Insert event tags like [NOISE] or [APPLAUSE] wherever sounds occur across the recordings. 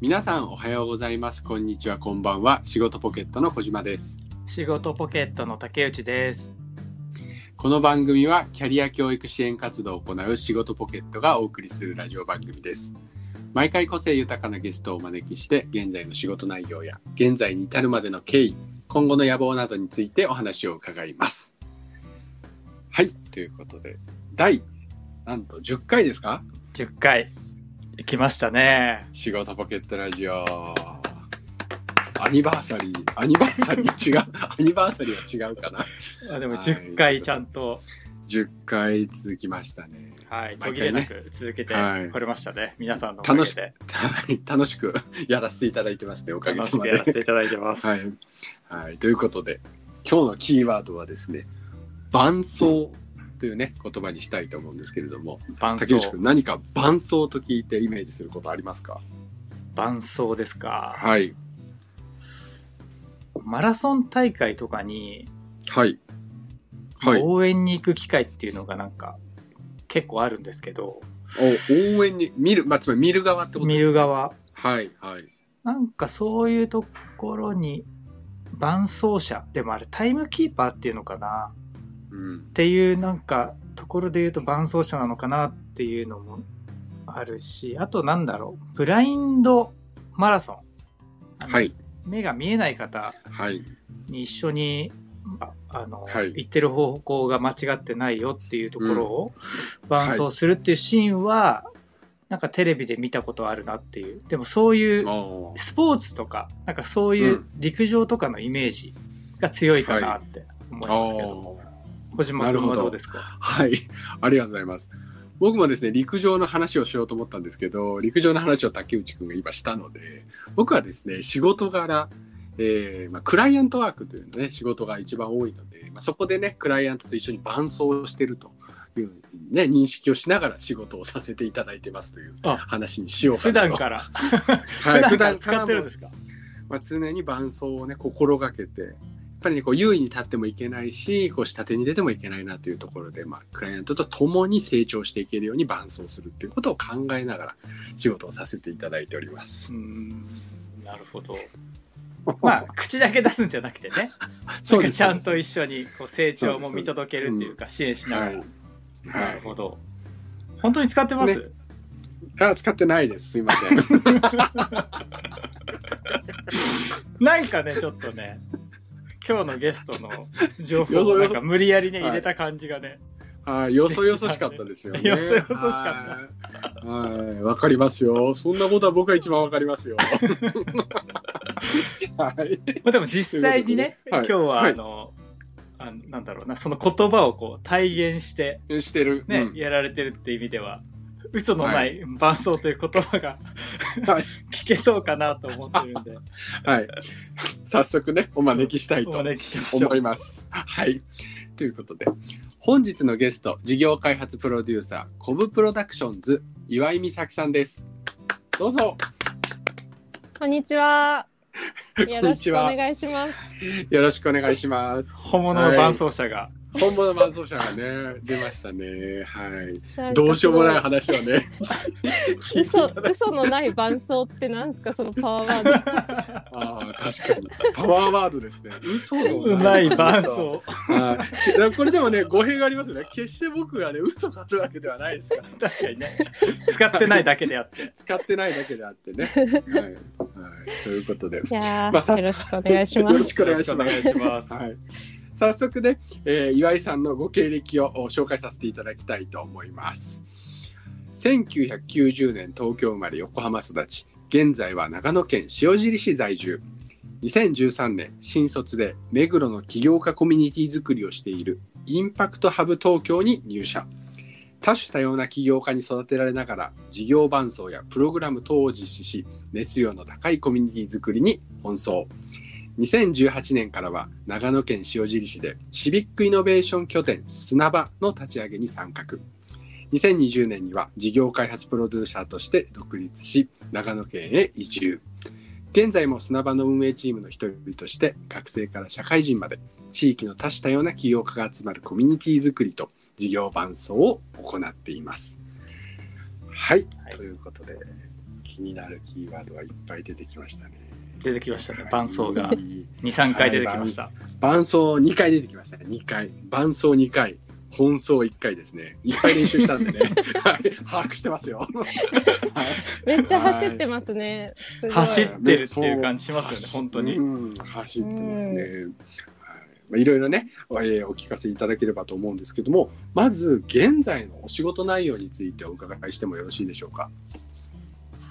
皆さんおはようございます。こんにちは、こんばんは。仕事ポケットの小島です。仕事ポケットの竹内です。この番組はキャリア教育支援活動を行う仕事ポケットがお送りするラジオ番組です。毎回個性豊かなゲストをお招きして、現在の仕事内容や現在に至るまでの経緯、今後の野望などについてお話を伺います。はい、ということで、第、なんと10回ですか？10回来ましたね。仕事ポケットラジオ。アニバーサリー、アニバーサリー違う、アニバーサリーは違うかな。あでもはい10回ちゃんと、10回続きましたね。はい、途切れなく続けてはいこれましたね。皆さんのおかげ楽しではい楽しくやらせていただいてますね、おかげさまで。くやらせていただいてます。はい。はい。ということで、今日のキーワードはですね、伴奏というね、言葉にしたいと思うんですけれども、伴竹内奏。君何か伴奏と聞いてイメージすることありますか？伴奏ですか。はい。マラソン大会とかにはい。はい。お応援に行く機会っていうのがなんか結構あるんですけど、応援に、見る、まあ、つまり見る側ってこと？見る側。はい。はい。なんかそういうところに伴奏者、でもあれタイムキーパーっていうのかな？うん。っ。ていうなんかところで言うと伴奏者なのかなっていうのもあるしあとなんだろうブラインドマラソン。はい。目が見えない方はい。に一緒にああの、はい。行ってる方向が間違ってないよっていうところを伴奏するっていうシーンは、なんかテレビで見たことあるなっていう。でもそういうスポーツとかなんかそういううん。陸上とかのイメージが強いかなって思いますけど、おー小島君はどうですか？はい。[LAUGHS] ありがとうございます。僕もですね、陸上の話をしようと思ったんですけど、陸上の話を竹内くんが今したので、僕はですね、仕事柄、えーまあ、クライアントワークというね、仕事が一番多いので、まあ、そこでね、クライアントと一緒に伴奏をしてるという、ね、認識をしながら仕事をさせていただいてますというあ話にしようかなと。普段からはい、[LAUGHS] 普段から使ってるんですか？まあ、常に伴奏をね心がけてぱりねこう優位に立ってもいけないしこう下手に出てもいけないなというところで、まあ、クライアントと共に成長していけるように伴奏するっていうことを考えながら仕事をさせていただいておりまうす。なるほど。[LAUGHS] まあ、口だけ出すんじゃなくてね、そうちゃんと一緒にこう成長も見届けるっていうか、支援しながら。はいなはいるほど。本当に使ってます、あ使ってないですすいません。[LAUGHS] なんかね、ちょっとね、今日のゲストの情報をなんか無理やりね、はい入れた感じがね、はいよそよそしかったですよね。[LAUGHS] よそよそしかった。はいわかりますよ。そんなことは僕が一番わかりますよ。[LAUGHS] はい。まあ、でも実際にね、今日ははいあの、あなんだろうな、その言葉をこう体現して、してる。ね、うんやられてるって意味では、嘘のない伴奏という言葉が、はい聞けそうかなと思ってるんで、[LAUGHS] はい。早速ね、お招きしたいおと思う。います。はい。ということで、本日のゲスト、事業開発プロデューサー、コブプロダクションズ、岩井美咲さんです。どうぞ。こんにちは。[LAUGHS] よろしくお。願いします。よろしくお願いします。本物の伴奏者が。本物伴奏者がね、[LAUGHS] 出ましたね。はい。どうしようもない話をね。[LAUGHS] 嘘嘘のない伴奏ってなんですかそのパワーワード。[LAUGHS] ああ、確かに。パワーワードですね。嘘のうまい伴。奏。はい。これでもね、語弊がありますよね。決して僕がね、嘘があるわけではないですから。確かにね。使ってないだけであって。使ってないだけであってね。はい。はい、ということで。いやー、まあさよろしくお願いします。よろしくお願いします。よろしくお願いしますはい。早速ね、えー岩井さんのご経歴を紹介させていただきたいと思います。1990年東京生まれ横浜育ち、現在は長野県塩尻市在住。2013年、新卒で目黒の起業家コミュニティ作りをしているインパクトハブ東京に入社。多種多様な起業家に育てられながら事業伴走やプログラム等を実施し熱量の高いコミュニティ作りに奔走2018年からは長野県塩尻市でシビックイノベーション拠点砂場の立ち上げに参画2020年には事業開発プロデューサーとして独立し長野県へ移住現在も砂場の運営チームの一人として学生から社会人まで地域の多種多様な起業家が集まるコミュニティ作りと事業伴走を行っています。はい、はいということで気になるキーワードがいっぱい出てきましたね。出てきましたね。伴奏がいい2、3回出てきました。伴奏2回出てきましたね。2回。伴奏2回。本奏1回ですね。いっぱい練習したんでね。[LAUGHS] はい。把握してますよ。は [LAUGHS] いめっちゃ走ってますね。す。走ってるっていう感じしますよね、本当に。うん、走ってますね。いろいろね、えーお聞かせいただければと思うんですけども、まず現在のお仕事内容についてお伺いしてもよろしいでしょうか？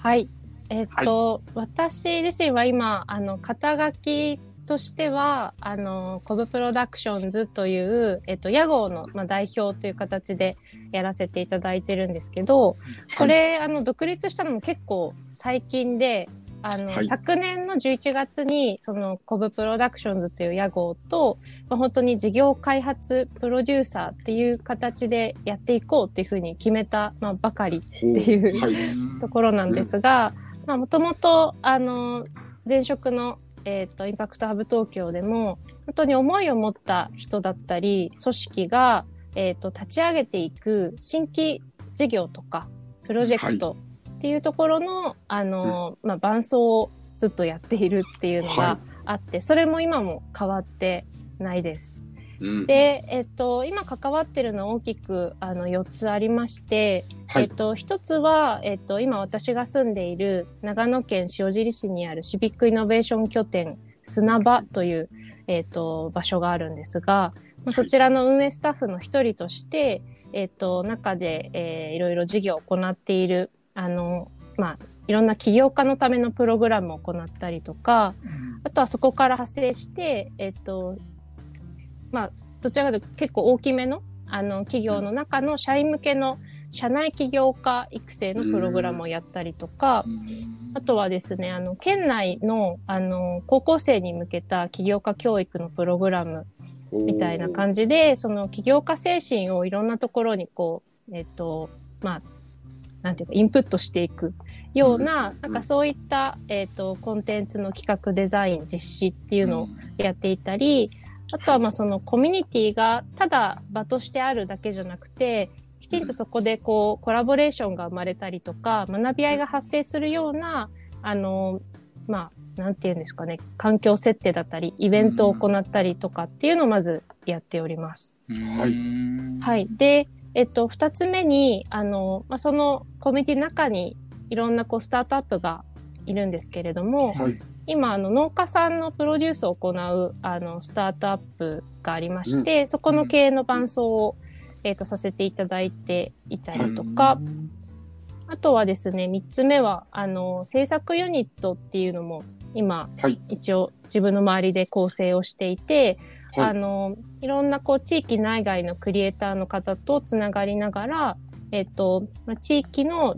はい。えっと、私自身は今、あの、肩書きとしては、あの、コブプロダクションズという、えっと、屋号の、まあ、代表という形でやらせていただいてるんですけど、これ、あの、独立したのも結構最近で、あの、はい。昨年の11月に、その、コブプロダクションズという屋号と、まあ、本当に事業開発プロデューサーっていう形でやっていこうっていうふうに決めた、まあ、ばかりっていうはい。ところなんですが、まあ、もともと、あの、前職の、えっ、と、インパクトハブ東京でも、本当に思いを持った人だったり、組織が、えっ、と、立ち上げていく新規事業とか、プロジェクトっていうところの、あの、まあ、伴走をずっとやっているっていうのはがあって、それも今も変わってないです。うん。で、えっ、と、今関わってるのは大きく、あの、4つありまして、はい。えっと、一つは、えっと、今私が住んでいる長野県塩尻市にあるシビックイノベーション拠点砂場という、えっと、場所があるんですが、まあそちらの運営スタッフの一人として、えっと、中で、えーいろいろ事業を行っている、あの、まあ、いろんな起業家のためのプログラムを行ったりとか、あとはそこから派生して、えっと、まあ、どちらかというと結構大きめの、あの、企業の中の社員向けの社内起業家育成のプログラムをやったりとか、あとはですね、あの、県内の、あの、高校生に向けた起業家教育のプログラムみたいな感じで、その起業家精神をいろんなところにこう、えっと、まあ、なんていうか、インプットしていくような、うん。なんかそういった、えっと、コンテンツの企画デザイン、実施っていうのをやっていたり、あとはまあそのコミュニティがただ場としてあるだけじゃなくて、きちんとそこでこうコラボレーションが生まれたりとか、学び合いが発生するような、あの、まあ、なんていうんですかね、環境設定だったり、イベントを行ったりとかっていうのをまずやっております。はいはい。で、えっと、二つ目に、あの、まあ、そのコミュニティの中にいろんなこうスタートアップがいるんですけれども、はい。今、あの、農家さんのプロデュースを行う、あの、スタートアップがありまして、そこの経営の伴走を、えっ、と、させていただいていたりとか、あとはですね、三つ目は、あの、制作ユニットっていうのも、今、はい。一応自分の周りで構成をしていて、はい。あの、いろんなこう地域内外のクリエイターの方とつながりながら、えっと、まあ地域の、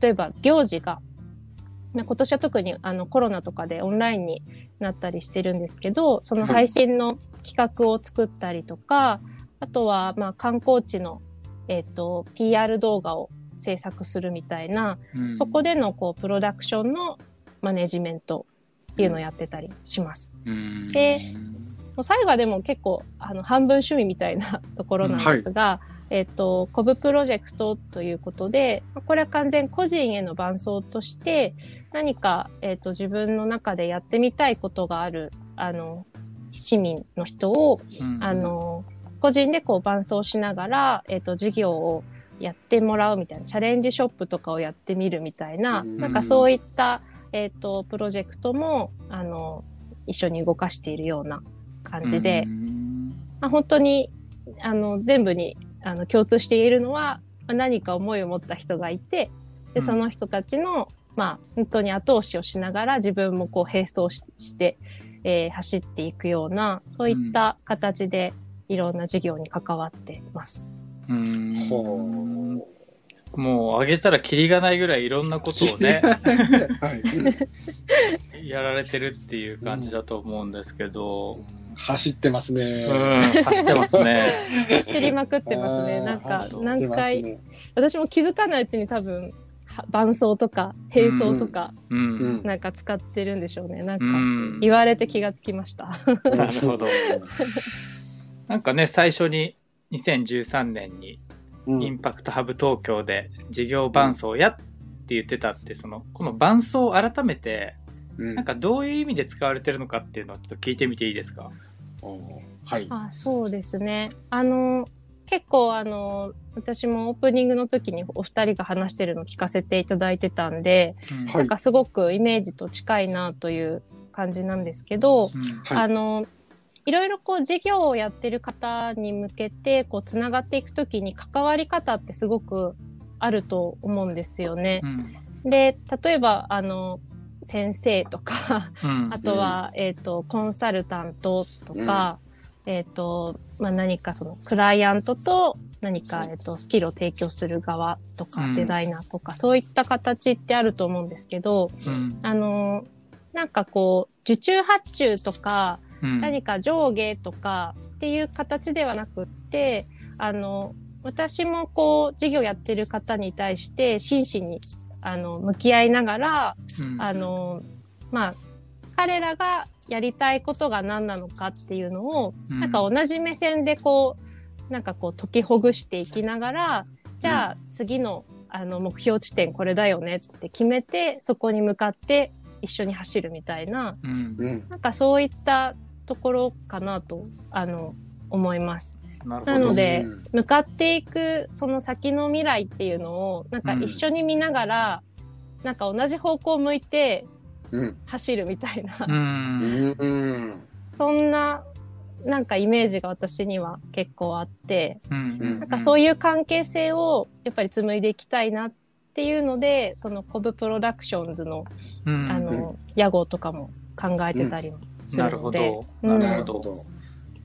例えば行事が、まあ今年は特にあのコロナとかでオンラインになったりしてるんですけど、その配信の企画を作ったりとか、あとはまあ観光地の、えっと、PR 動画を制作するみたいな、そこでのこうプロダクションのマネジメントっていうのをやってたりします。でもう最後はでも結構あの半分趣味みたいなところなんですが、えっ、と、コブプロジェクトということで、まあこれは完全個人への伴走として、何か、えっ、と、自分の中でやってみたいことがある、あの、市民の人を、あの、個人でこう伴走しながら、えっ、と、授業をやってもらうみたいな、チャレンジショップとかをやってみるみたいな、うん。なんかそういった、えっ、と、プロジェクトも、あの、一緒に動かしているような感じで、まあ、本当に、あの、全部に、あの、共通して言えるのは、まあ何か思いを持った人がいて、で、うんその人たちの、まあ、本当に後押しをしながら自分もこう並走しして、えー走っていくような、そういった形でいろんな事業に関わってます。うんほもうあげたらキリがないぐらいいろんなことをね、[LAUGHS] はい。[LAUGHS] やられてるっていう感じだと思うんですけど、走ってますね。うん、走ってますね。走りまくってますね。なんか何回、ね私も気づかないうちに多分、は伴走とか並走とか。なんか使ってるんでしょうね。なんか、うん。言われて気がつきました。なるほど。[LAUGHS] なんかね、最初に2013年にうんインパクトハブ東京で事業伴走やってって言ってたって、その、この伴奏を改めて、うん。なんかどういう意味で使われてるのかっていうのをちょっと聞いてみていいですか？はい。あそうですね。あの、結構あの、私もオープニングの時にお二人が話してるの聞かせていただいてたんで、うん。はい。なんかすごくイメージと近いなという感じなんですけど、うん。はい。あの、いろいろこう事業をやってる方に向けて、こうつながっていくときに関わり方ってすごくあると思うんですよね。う。ん。で、例えば、あの、先生とか、うん。あとは、えっ、と、コンサルタントとか、えっ、と、まあ、何かその、クライアントと何か、えっ、と、スキルを提供する側とか、うん。デザイナーとか、そういった形ってあると思うんですけど、うん。あの、なんかこう、受注発注とか、うん。何か上下とかっていう形ではなくって、あの、私もこう、事業やってる方に対して真摯に、あの、向き合いながら、うんあの、まあ、彼らがやりたいことが何なのかっていうのを、うんなんか同じ目線でこう、なんかこう解きほぐしていきながら、じゃあ次のあの目標地点これだよねって決めて、そこに向かって一緒に走るみたいな、うんうん。なんかそういったところかなと、あの、思います。なるほど。なのでうん。向かっていくその先の未来っていうのを、なんか一緒に見ながら、なんか同じ方向を向いてうん。走るみたいな、うん。うん。そんな、なんかイメージが私には結構あって、うん。なんかそういう関係性をやっぱり紡いでいきたいなっていうので、そのコブプロダクションズの、うん。あの、屋号とかも考えてたりもすなるほるので。ど。うん。なるほど。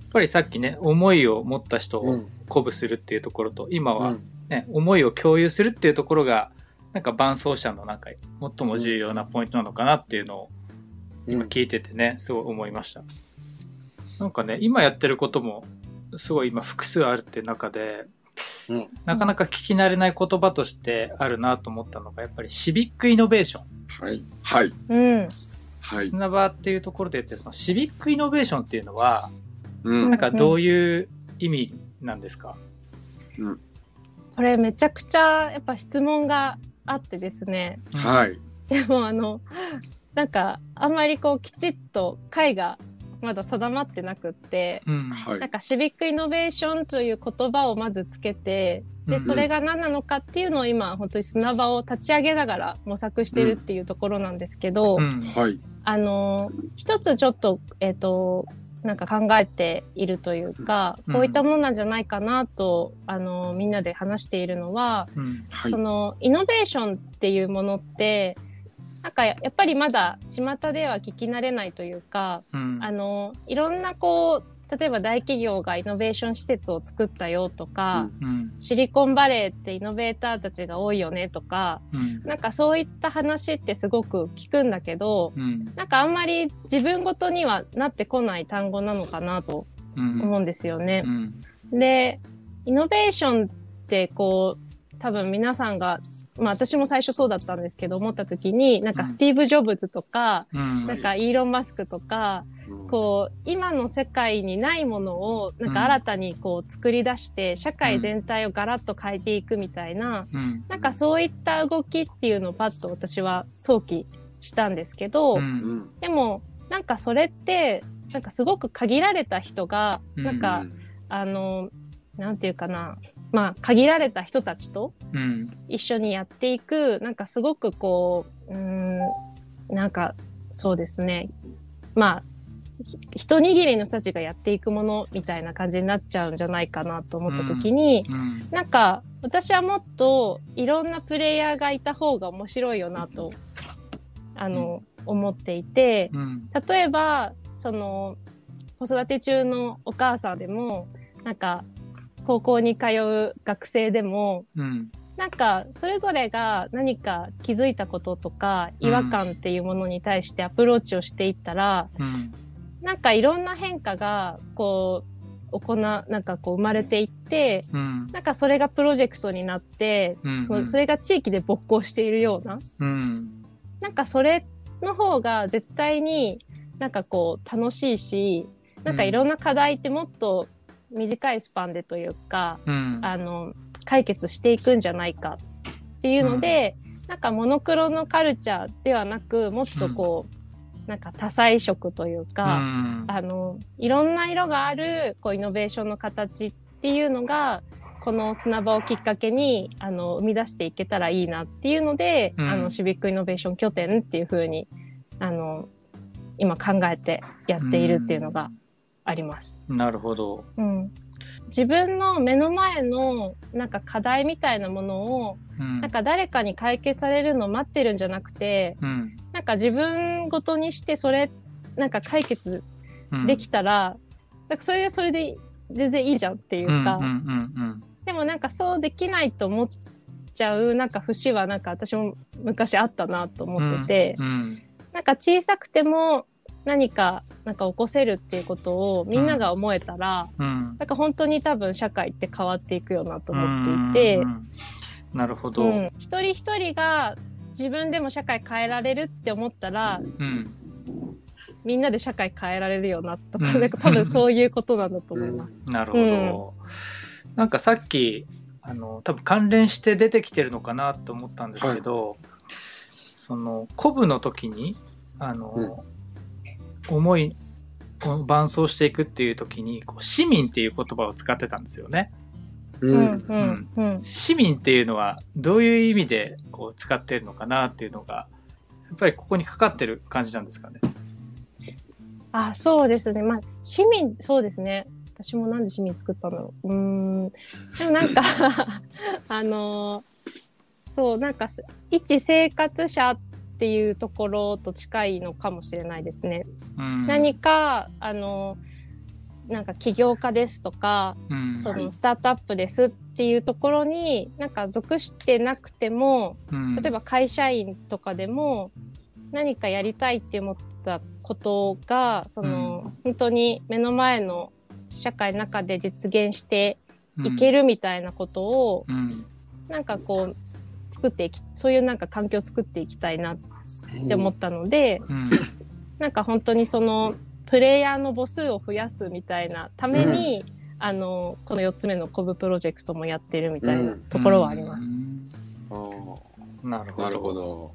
やっぱりさっきね、思いを持った人をうん。鼓舞するっていうところと、今はうん。ね、思いを共有するっていうところが、なんか伴奏者のなんか最も重要なポイントなのかなっていうのを今聞いててね、すごい思いました。なんかね、今やってることも、すごい今複数あるって中で、うんなかなか聞き慣れない言葉としてあるなと思ったのが、やっぱりシビックイノベーション。はい。はい。うん。はい。砂場っていうところで言ってるそのシビックイノベーションっていうのは、うんなんかどういう意味なんですか、これめちゃくちゃやっぱ質問があってですね。はい。でもあの、なんかあんまりこうきちっと解がまだ定まってなくって、うん。はいなん。かシビックイノベーションという言葉をまずつけて、で、うんそれが何なのかっていうのを今本当に砂場を立ち上げながら模索してるっていうところなんですけど、うん。はい。あの、一つちょっと、えっ、と、なんか考えているというか、うんこういったものなんじゃないかなと、あの、みんなで話しているのは、うん。はいそ。の、イノベーションっていうものって、なんかややっぱりまだ巷では聞き慣れないというか、うん。あの、いろんなこう、例えば大企業がイノベーション施設を作ったよとか、うん。シリコンバレーってイノベーターたちが多いよねとか、うん。なんかそういった話ってすごく聞くんだけど、うん。なんかあんまり自分ごとにはなってこない単語なのかなとうん。思うんですよねう。ん。で、イノベーションってこう、多分皆さんが、まあ私も最初そうだったんですけど、思った時に、なんかスティーブ・ジョブズとか、うん。なんかイーロン・マスクとか、うんこう、今の世界にないものを、なんか新たにこう作り出して、社会全体をガラッと変えていくみたいな、うん。なんかそういった動きっていうのをパッと私は想起したんですけど。でも、なんかそれって、なんかすごく限られた人が、うんなんか、あの、なんていうかな、まあ、限られた人たちとうん。一緒にやっていく、なんかすごくこう、うーん、なんか、そうですね。まあ、ひ一握りの人たちがやっていくものみたいな感じになっちゃうんじゃないかなと思った時に、うん。なんか、私はもっといろんなプレイヤーがいた方が面白いよなと、あの、思っていて、うん。例えば、その、子育て中のお母さんでも、なんか、高校に通う学生でも、うん。なんか、それぞれが何か気づいたこととか、うん違和感っていうものに対してアプローチをしていったら、うん。なんかいろんな変化が、こう、行う、なんかこう生まれていって、うん。なんかそれがプロジェクトになって、うん。そそれが地域で勃興しているような、うん。なんかそれの方が絶対になんかこう楽しいし、なんかいろんな課題ってもっと短いスパンでというか、うん。あの、解決していくんじゃないかっていうので、なんかモノクロのカルチャーではなく、もっとこう、なんか多彩色といううか、ん。あの、いろんな色がある、こう、イノベーションの形っていうのが、この砂場をきっかけに、あの、生み出していけたらいいなっていうので、うんあの、シビックイノベーション拠点っていうふうに、あの、今考えてやっているっていうのがあります。なるほど。うん。自分の目の前の、なんか課題みたいなものを、うんなんか誰かに解決されるのを待ってるんじゃなくて、うん。なんか自分ごとにしてそれ、なんか解決うんできたら、なんかそれはそれで全然いいじゃんっていうか、うんうんうんでもなんかそうできないと思っちゃう、なんか節はなんか私も昔あったなと思ってて、うんうんなんか小さくても何かなんか起こせるっていうことをみんなが思えたら、うん。なんか本当に多分社会って変わっていくよなと思っていて、なるほど。うん。一人一人が自分でも社会変えられるって思ったら、うんみんなで社会変えられるよなとか、うん。なんか多分そういうことなんだと思います。[LAUGHS] なるほど。なんかさっき、あの、多分関連して出てきてるのかなと思ったんですけど、その、古舞の時に、あの、思いを伴走していくっていう時に、こう市民っていう言葉を使ってたんですよね。ううんん、うん、うん。市民っていうのはどういう意味でこう使ってるのかなっていうのが、やっぱりここにかかってる感じなんですかね。あ、そうですね。まあ、市民、そうですね。私もなんで市民作ったんだろう。ん。でもなんか、[LAUGHS] あのーそう、なんかす、一生活者っていうところと近いのかもしれないですね。うん、何か、あのーなんか起業家ですとか、うん、そのスタートアップですっていうところに、なんか属してなくても、うん、例えば会社員とかでも何かやりたいって思ってたことが、その、本当に目の前の社会の中で実現していける、るみたいなことを、うん。なんかこう、作っていき、そういうなんか環境を作っていきたいなって思ったので、うんなんか本当にその、プレイヤーの母数を増やすみたいなために、あの、この4つ目のコブプロジェクトもやってるみたいなところはあります。。うんなるほど。なるほど。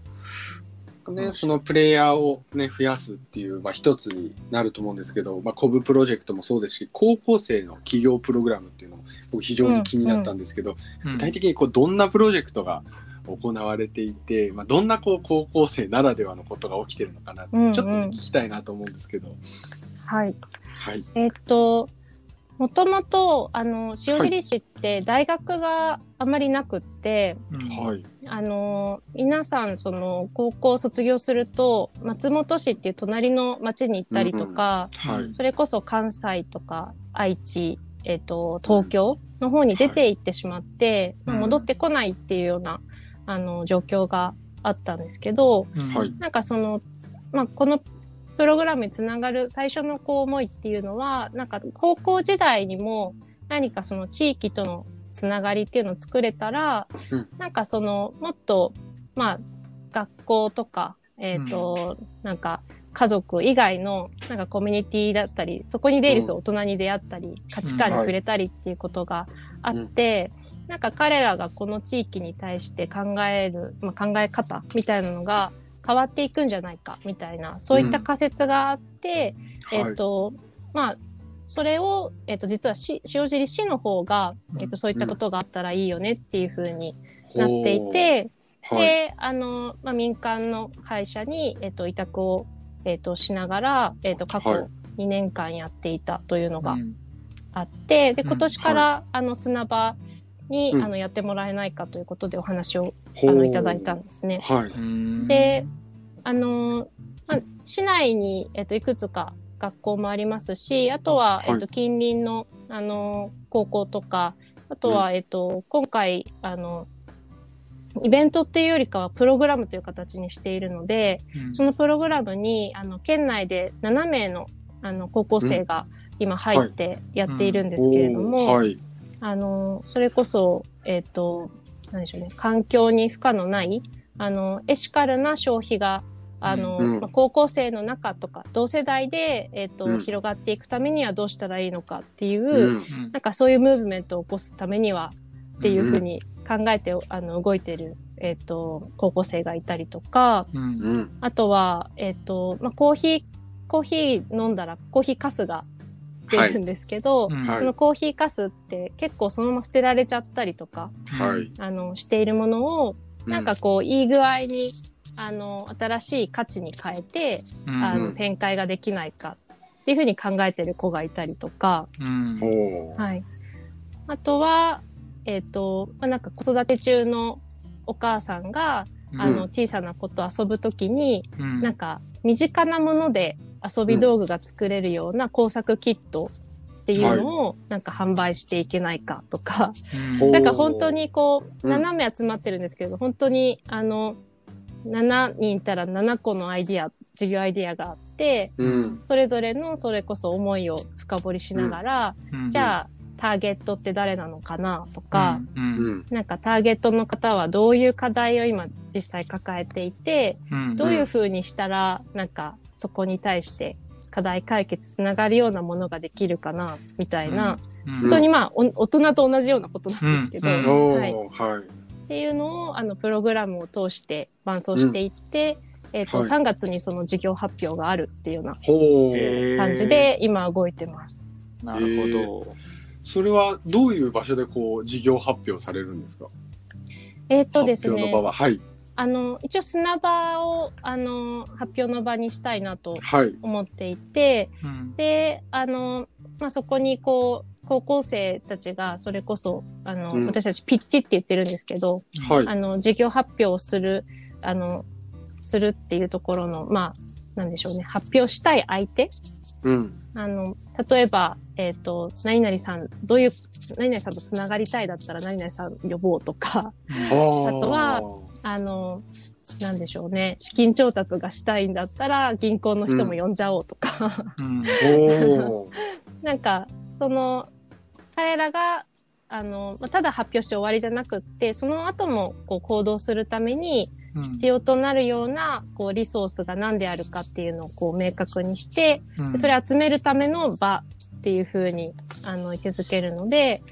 ね、そのプレイヤーを、ね、増やすっていう、まあ、一つになると思うんですけど、まあ、コブプロジェクトもそうですし高校生の企業プログラムっていうのも僕非常に気になったんですけど、うん。具体的にこうどんなプロジェクトが行われていて、まあ、どんなこう高校生ならではのことが起きてるのかなって、うんうんちょっと、ね、聞きたいなと思うんですけど。はい。はい。えっと、もともと、あの、塩尻市って大学があまりなくって、うんはい。あの、皆さん、その、高校卒業すると、松本市っていう隣の町に行ったりとか、はい。それこそ関西とか愛知、えっと、東京の方に出て行ってしまって、うんまあ戻ってこないっていうような、あの、状況があったんですけど、うん。はい。なんかその、まあ、このプログラムにつながる最初のこう思いっていうのは、なんか高校時代にも何かその地域とのつながりっていうのを作れたら、うん。なんかそのもっと、まあ、学校とか、えっ、と、なんか家族以外のなんかコミュニティだったり、そこに出入りする大人に出会ったり、価値観に触れたりっていうことがあって、なんか彼らがこの地域に対して考える、まあ、考え方みたいなのが変わっていくんじゃないかみたいな、そういった仮説があって、えっ、と、まあ、それを、えっ、と、実はし塩尻市の方が、えっ、と、そういったことがあったらいいよねっていうふうになっていて、ほう、はい。で、あの、まあ、民間の会社に、えっ、と、委託を、えっ、と、しながら、えっ、と、過はい。去2年間やっていたというのがうん。あって、で、うん。今年から、あの、砂場に、うん。あの、やってもらえないかということでお話を、あの、いただいたんですね。はい。うん。で、あの、まあ、市内に、えっと、いくつか学校もありますし、あとは、はい。えっと、近隣の、あの、高校とか、あとは、えっと、今回、あの、イベントっていうよりかはプログラムという形にしているので、うん。そのプログラムに、あの、県内で7名の、あの、高校生が今入ってやっているんですけれども、はい。あの、それこそ、えっ、と、何でしょうね、環境に負荷のない、あの、エシカルな消費が、あの、うん。まあ高校生の中とか、同世代で、えっ、と、うん。広がっていくためにはどうしたらいいのかっていう、うん。うん。なんかそういうムーブメントを起こすためには、っていうふうに考えて、あの、動いてる、えっ、と、高校生がいたりとか、うん。うん。あとは、えっ、と、まあ、コーヒー、コーヒー飲んだらコーヒーカスが出るんですけど、うんはいそのコーヒーカスって結構そのまま捨てられちゃったりとか、はい。あの、しているものを、なんかこう、いい具合に、あの、新しい価値に変えて、うん、あの、うん展開ができないかっていうふうに考えてる子がいたりとか、うんはい。あとは、えっ、と、まあ、なんか子育て中のお母さんが、あの、うん小さな子と遊ぶときに、うん。なんか、身近なもので遊び道具が作れるような工作キットっていうのを、なんか販売していけないかとか、うん。なんか本当にこう、うん。7名集まってるんですけど、本当に、あの、7人いたら7個のアイディア、授業アイディアがあって、うん。それぞれのそれこそ思いを深掘りしながら、うん。じゃあ、ターゲットって誰なのかなとか、うんうん。なんかターゲットの方はどういう課題を今実際抱えていて、うんどういうふうにしたら、なんかそこに対して課題解決つながるようなものができるかな、みたいな、うん本当にまあ、お大人と同じようなことなんですけど、うんおはい、っーはい。ていうのを、あの、プログラムを通して伴走していって、えっ、と、はい3月にその授業発表があるっていうような感じで、今動いてます。なるほど。それはどういう場所でこう、事業発表されるんですか？えっ、とですね発表の場、は。はい。あの、一応砂場を、あの、発表の場にしたいなとはい。思っていて、うんで、あの、まあ、そこにこう、高校生たちが、それこそ、あの、うん私たちピッチって言ってるんですけど、はい。あの、授業発表をする、あの、するっていうところの、まあ、なんでしょうね、発表したい相手うん。あの、例えば、えっ、と、何々さん、どういう、何々さんと繋がりたいだったら何々さん呼ぼうとか、あとは、あの、なんでしょうね、資金調達がしたいんだったら銀行の人も呼んじゃおうとか、うん。[LAUGHS] おー。なんか、その、彼らが、あの、まあただ発表して終わりじゃなくって、その後もこう行動するために必要となるような、こう、リソースが何であるかっていうのをこう明確にして、それを集めるための場っていう風に、あの、位置づけるので、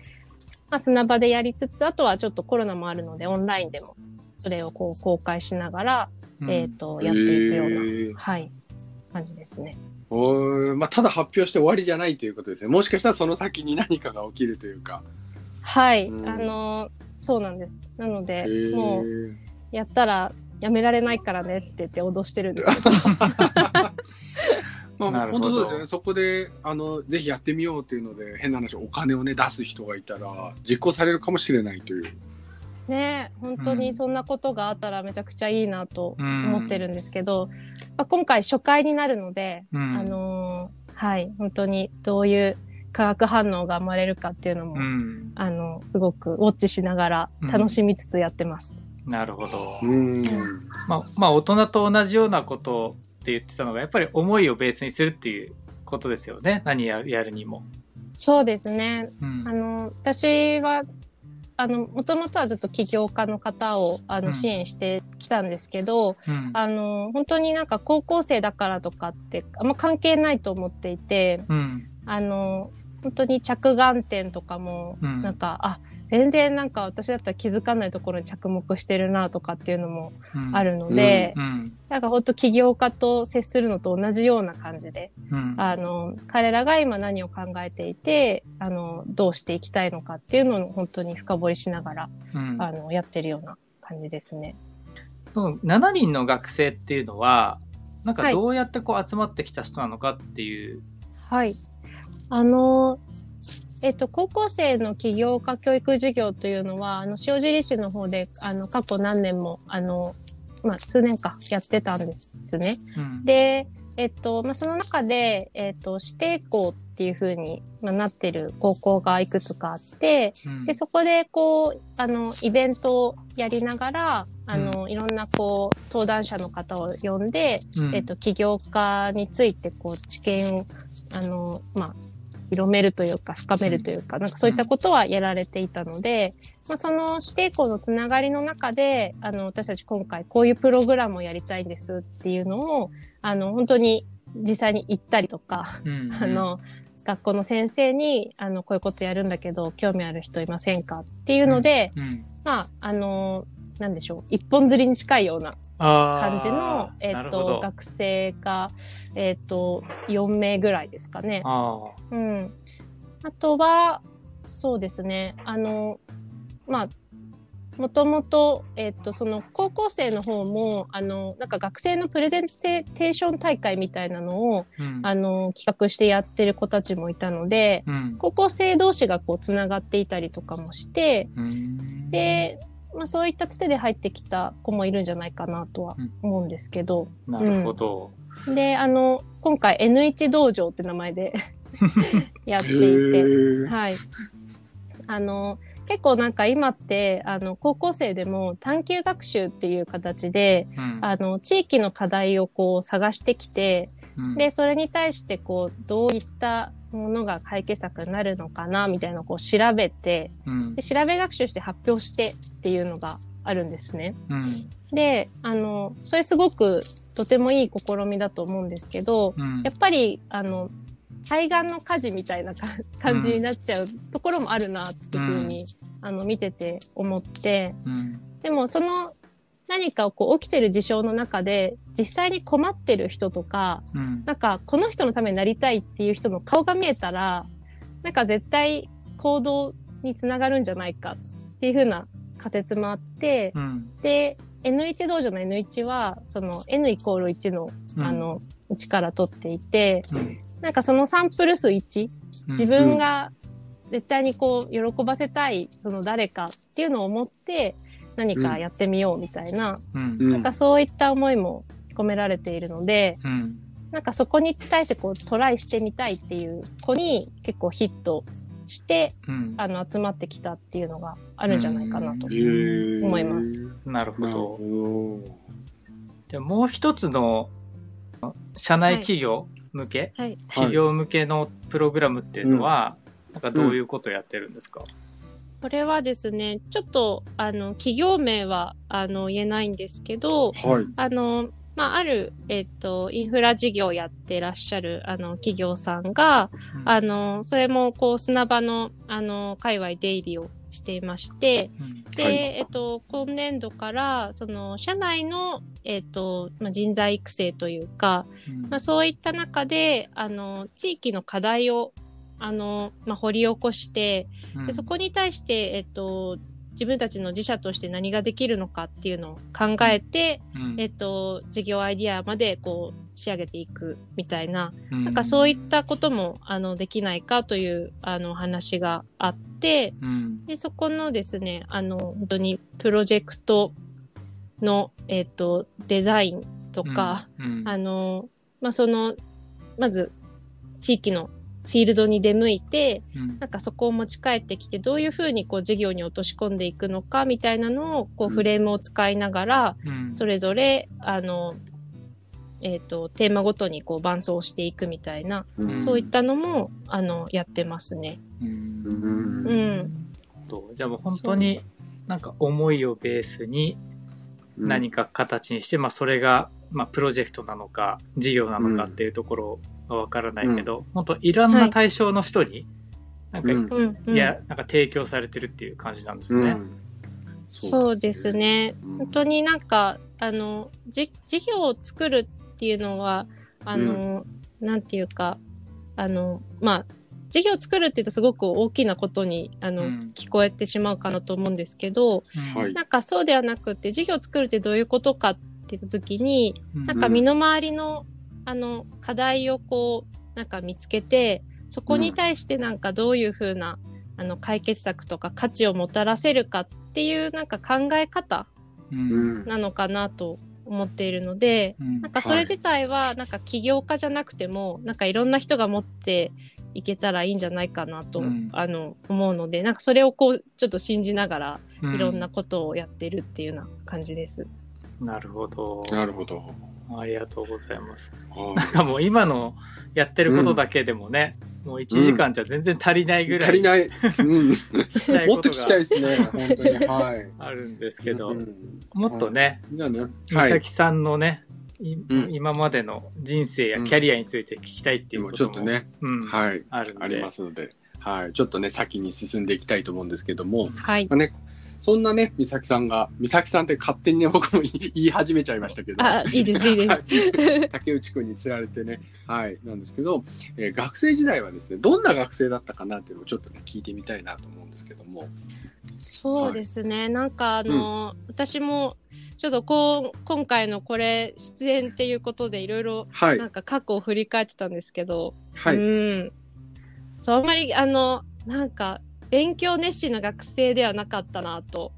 まあ、砂場でやりつつ、あとはちょっとコロナもあるので、オンラインでも、それをこう公開しながら、うんえっ、と、やっていくような、はい、感じですね。おーまあ、ただ発表して終わりじゃないということですね。もしかしたらその先に何かが起きるというか。はい、うんあの、そうなんです。なのでもう、やったらやめられないからねって言って脅してるんですけど。[LAUGHS] まあ、本当そうですよね。そこで、あの、ぜひやってみようっていうので、変な話、お金をね、出す人がいたら、実行されるかもしれないという。ね本当うんにそんなことがあったらめちゃくちゃいいなとうん思ってるんですけど、まあ、今回初回になるので、うんあのーはい、本当にどういう化学反応が生まれるかっていうのも、うんあの、すごくウォッチしながらうん楽しみつつやってます。なるほど。うん。まあ、まあ、大人と同じようなことって言ってたのが、やっぱり思いをベースにするっていうことですよね。何ややるにも。そうですね。うんあの、私は、あの、もともとはずっと起業家の方を、あの、うん支援してきたんですけど、うんあの、本当になんか高校生だからとかって、あんま関係ないと思っていて、うん。あの、本当に着眼点とかも、うんなんか、あ、全然なんか私だったら気づかないところに着目してるなとかっていうのもうんあるので、うん。なんか本当起業家と接するのと同じような感じで、うん。あの、彼らが今何を考えていて、あの、どうしていきたいのかっていうのを本当に深掘りしながら、うんあの、やってるような感じですね。その7人の学生っていうのは、なんかはいどうやってこう集まってきた人なのかっていう。はい。あの、えっと、高校生の起業家教育事業というのは、あの、塩尻市の方で、あの、過去何年も、あの、まあ、数年かやってたんですね。うん、で、えっと、まあ、その中で、えっと、指定校っていう風に、まあ、なってる高校がいくつかあって、うん。で、そこで、こう、あの、イベントをやりながら、あの、いろんな、こう、登壇者の方を呼んで、うん。えっと、起業家について、こう、知見を、あの、まあ、広めるというか、深めるというか、なんかそういったことはやられていたので、まあ、その指定校のつながりの中で、あの、私たち今回こういうプログラムをやりたいんですっていうのを、あの、本当に実際に行ったりとか、うんあの、学校の先生に、あの、こういうことやるんだけど、興味ある人いませんかっていうので、うん。まあ、あの、なんでしょう、一本釣りに近いような感感じの、えっ、と、学生が、えっ、と、4名ぐらいですかね。あうん。あとは、そうですね、あの、まあ、もともと、えっ、と、その高校生の方も、あの、なんか学生のプレゼンテーション大会みたいなのを、あ。うん。あの、企画してやってる子たちもいたので、うん。高校生同士がこう、つながっていたりとかもして、うん、で、まあ、そういったつてで入ってきた子もいるんじゃないかなとは思うんですけど、なるほど。で、あの、今回 N1 道場って名前で [LAUGHS] やっていて、ーはい。あの、結構なんか今って、あの、高校生でも探究学習っていう形で、うん。あの、地域の課題をこう探してきて、うんで、それに対してこう、どういったものが解決策になるのかな、みたいなのをこう調べて、うんで、調べ学習して発表してっていうのがあるんですね。うん。で、あの、それすごくとてもいい試みだと思うんですけど、うんやっぱり、あの、対岸の火事みたいなか感じになっちゃうところもあるなっていうふうに、あの、見てて思って、うん。でもその何かをこう起きてる事象の中で、実際に困ってる人とか、うん。なんかこの人のためになりたいっていう人の顔が見えたら、なんか絶対行動につながるんじゃないかっていうふうな仮説もあって、うん。で、N1 道場の N1 は、その N イコール1の、うんあの、1から取っていて、うん、なんかそのサンプル数1、自分が絶対にこう、喜ばせたい、その誰かっていうのを思って、何かやってみようみたいな、うん。うんなんかそういった思いも込められているので、うん。なんかそこに対してこうトライしてみたいっていう子に結構ヒットして、うん。あの、集まってきたっていうのがあるんじゃないかなと思います。なるほど。ほど。でもう一つの、社内企業向け、はい。企業向けのプログラムっていうのは、なんかどういうことをやってるんですか、これはですね、ちょっと、あの、企業名は、あの、言えないんですけど、はい。あの、まあ、ある、えっと、インフラ事業をやってらっしゃる、あの、企業さんが、あの、それも、こう、砂場の、あの、界隈出入りをしていまして、うん。で、はい。えっと、今年度から、その、社内の、えっと、まあ、人材育成というか、うん。まあ、そういった中で、あの、地域の課題を、あの、まあ、掘り起こして、うん。でそこに対して、えっと、自分たちの自社として何ができるのかっていうのを考えて、うん。えっと、事業アイディアまでこう仕上げていくみたいな、うん。なんかそういったこともあのできないかというあの話があって、うん。で、そこのですね、あの、本当にプロジェクトの、えっと、デザインとか、うん。あの、まあ、その、まず、地域のフィールドに出向いて、うん。なんかそこを持ち帰ってきて、どういうふうにこう事業に落とし込んでいくのかみたいなのを、こううん。フレームを使いながら、うん。それぞれ、あの、えっ、と、テーマごとにこう伴走していくみたいな、うん。そういったのも、あの、やってますね。うん。うん。うん。とじゃあもう本当になんか思いをベースに何か形にして、まあそれが、まあプロジェクトなのか事業なのかっていうところはわからないけど、本当いろんな対象の人に、なんか、うん。うん、うん。いや、なんか提供されてるっていう感じなんですね。うん。そうですね。うん。本当になんか、あの、じ、事業を作るっていうのは、あの、なんていうか、あの、まあ、事業を作るって言うとすごく大きなことに、あの、うん。聞こえてしまうかなと思うんですけど、うんはい。なんかそうではなくて、事業を作るってどういうことかって言った時に、うん。なんか身の回りの、あの、課題をこう、なんか見つけて、そこに対してなんかどういうふうな、あの、解決策とか価値をもたらせるかっていうなんか考え方うんうんなのかなと思っているので、うんなんかそれ自体はなんか起業家じゃなくても、なんかいろんな人が持っていけたらいいんじゃないかなと、うんあの、思うので、なんかそれをこう、ちょっと信じながら、うんいろんなことをやってるっていうような感じです。なるほど。なるほど。ありがとうございます。はなんかもう今のやってることだけでもね、もう1時間じゃ全然足りないいぐらい足りない。うん。い [LAUGHS] もっと聞きたいですね。本当に。はい。あるんですけど、うんもっとね、じゃあね。美はい。咲さんのね、今までの人生やキャリアについて聞きたいっていうことも、ちょっとね、うん、はい、ある。ありますので、はい、ちょっとね、先に進んでいきたいと思うんですけども、はい。まあね、そんなね、美咲さんが、美咲さんって勝手にね、[LAUGHS] 僕も言い始めちゃいましたけど、あ、いいです、いいです。竹内くんに釣られてね、はい、なんですけど、えー学生時代はですね、どんな学生だったかなっていうのをちょっとね、聞いてみたいなと思うんですけども。そうですね。なんかあの、私も、ちょっとこう、今回のこれ、出演っていうことでいろいろ、はい。な、んか過去を振り返ってたんですけど、はい、うん。そう、あんまり、あの、なんか、勉強熱心な学生ではなかったなと